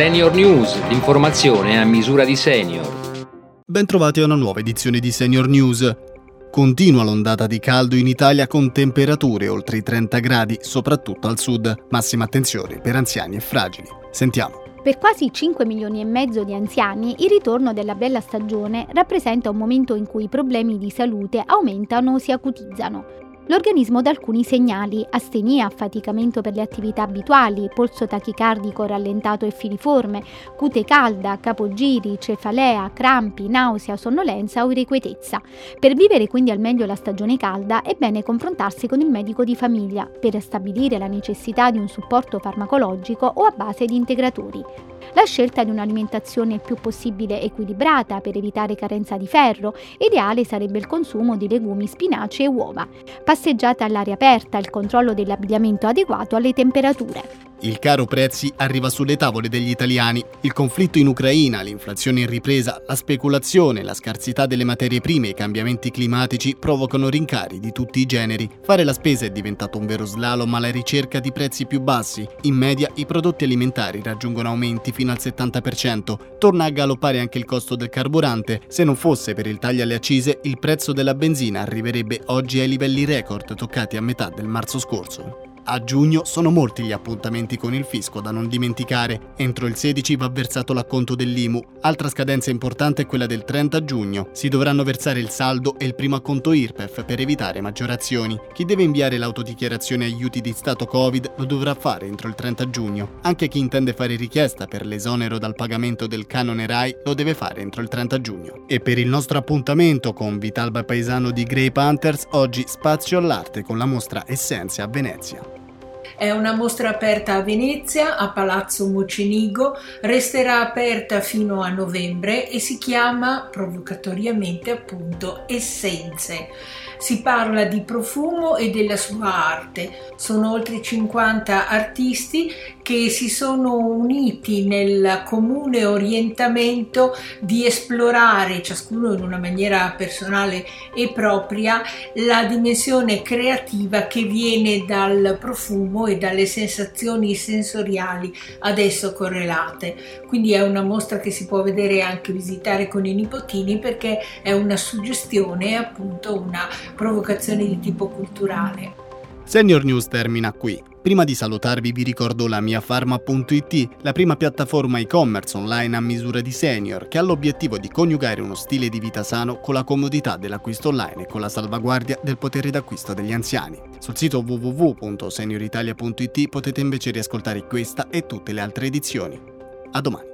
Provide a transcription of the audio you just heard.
Senior News, l'informazione a misura di senior. Bentrovati a una nuova edizione di Senior News. Continua l'ondata di caldo in Italia con temperature oltre i 30 gradi, soprattutto al sud. Massima attenzione per anziani e fragili. Sentiamo. Per quasi 5 milioni e mezzo di anziani il ritorno della bella stagione rappresenta un momento in cui i problemi di salute aumentano o si acutizzano. L'organismo dà alcuni segnali, astenia, affaticamento per le attività abituali, polso tachicardico rallentato e filiforme, cute calda, capogiri, cefalea, crampi, nausea, sonnolenza o irrequietezza. Per vivere quindi al meglio la stagione calda è bene confrontarsi con il medico di famiglia per stabilire la necessità di un supporto farmacologico o a base di integratori la scelta di un'alimentazione il più possibile equilibrata per evitare carenza di ferro, ideale sarebbe il consumo di legumi, spinaci e uova, passeggiata all'aria aperta, il controllo dell'abbigliamento adeguato alle temperature. Il caro prezzi arriva sulle tavole degli italiani. Il conflitto in Ucraina, l'inflazione in ripresa, la speculazione, la scarsità delle materie prime e i cambiamenti climatici provocano rincari di tutti i generi. Fare la spesa è diventato un vero slalom alla ricerca di prezzi più bassi. In media i prodotti alimentari raggiungono aumenti fino al 70%. Torna a galoppare anche il costo del carburante. Se non fosse per il taglio alle accise, il prezzo della benzina arriverebbe oggi ai livelli record toccati a metà del marzo scorso. A giugno sono molti gli appuntamenti con il fisco da non dimenticare. Entro il 16 va versato l'acconto dell'IMU. Altra scadenza importante è quella del 30 giugno. Si dovranno versare il saldo e il primo acconto IRPEF per evitare maggiorazioni. Chi deve inviare l'autodichiarazione aiuti di Stato Covid lo dovrà fare entro il 30 giugno. Anche chi intende fare richiesta per l'esonero dal pagamento del canone RAI lo deve fare entro il 30 giugno. E per il nostro appuntamento con Vitalba Paesano di Grey Panthers, oggi spazio all'arte con la mostra Essenze a Venezia. È una mostra aperta a Venezia, a Palazzo Mocenigo, resterà aperta fino a novembre e si chiama provocatoriamente appunto Essenze. Si parla di profumo e della sua arte. Sono oltre 50 artisti che si sono uniti nel comune orientamento di esplorare, ciascuno in una maniera personale e propria, la dimensione creativa che viene dal profumo e dalle sensazioni sensoriali adesso correlate. Quindi è una mostra che si può vedere e anche visitare con i nipotini perché è una suggestione appunto una provocazione di tipo culturale. Senior News termina qui. Prima di salutarvi vi ricordo la mia Pharma.it, la prima piattaforma e-commerce online a misura di senior che ha l'obiettivo di coniugare uno stile di vita sano con la comodità dell'acquisto online e con la salvaguardia del potere d'acquisto degli anziani. Sul sito www.senioritalia.it potete invece riascoltare questa e tutte le altre edizioni. A domani.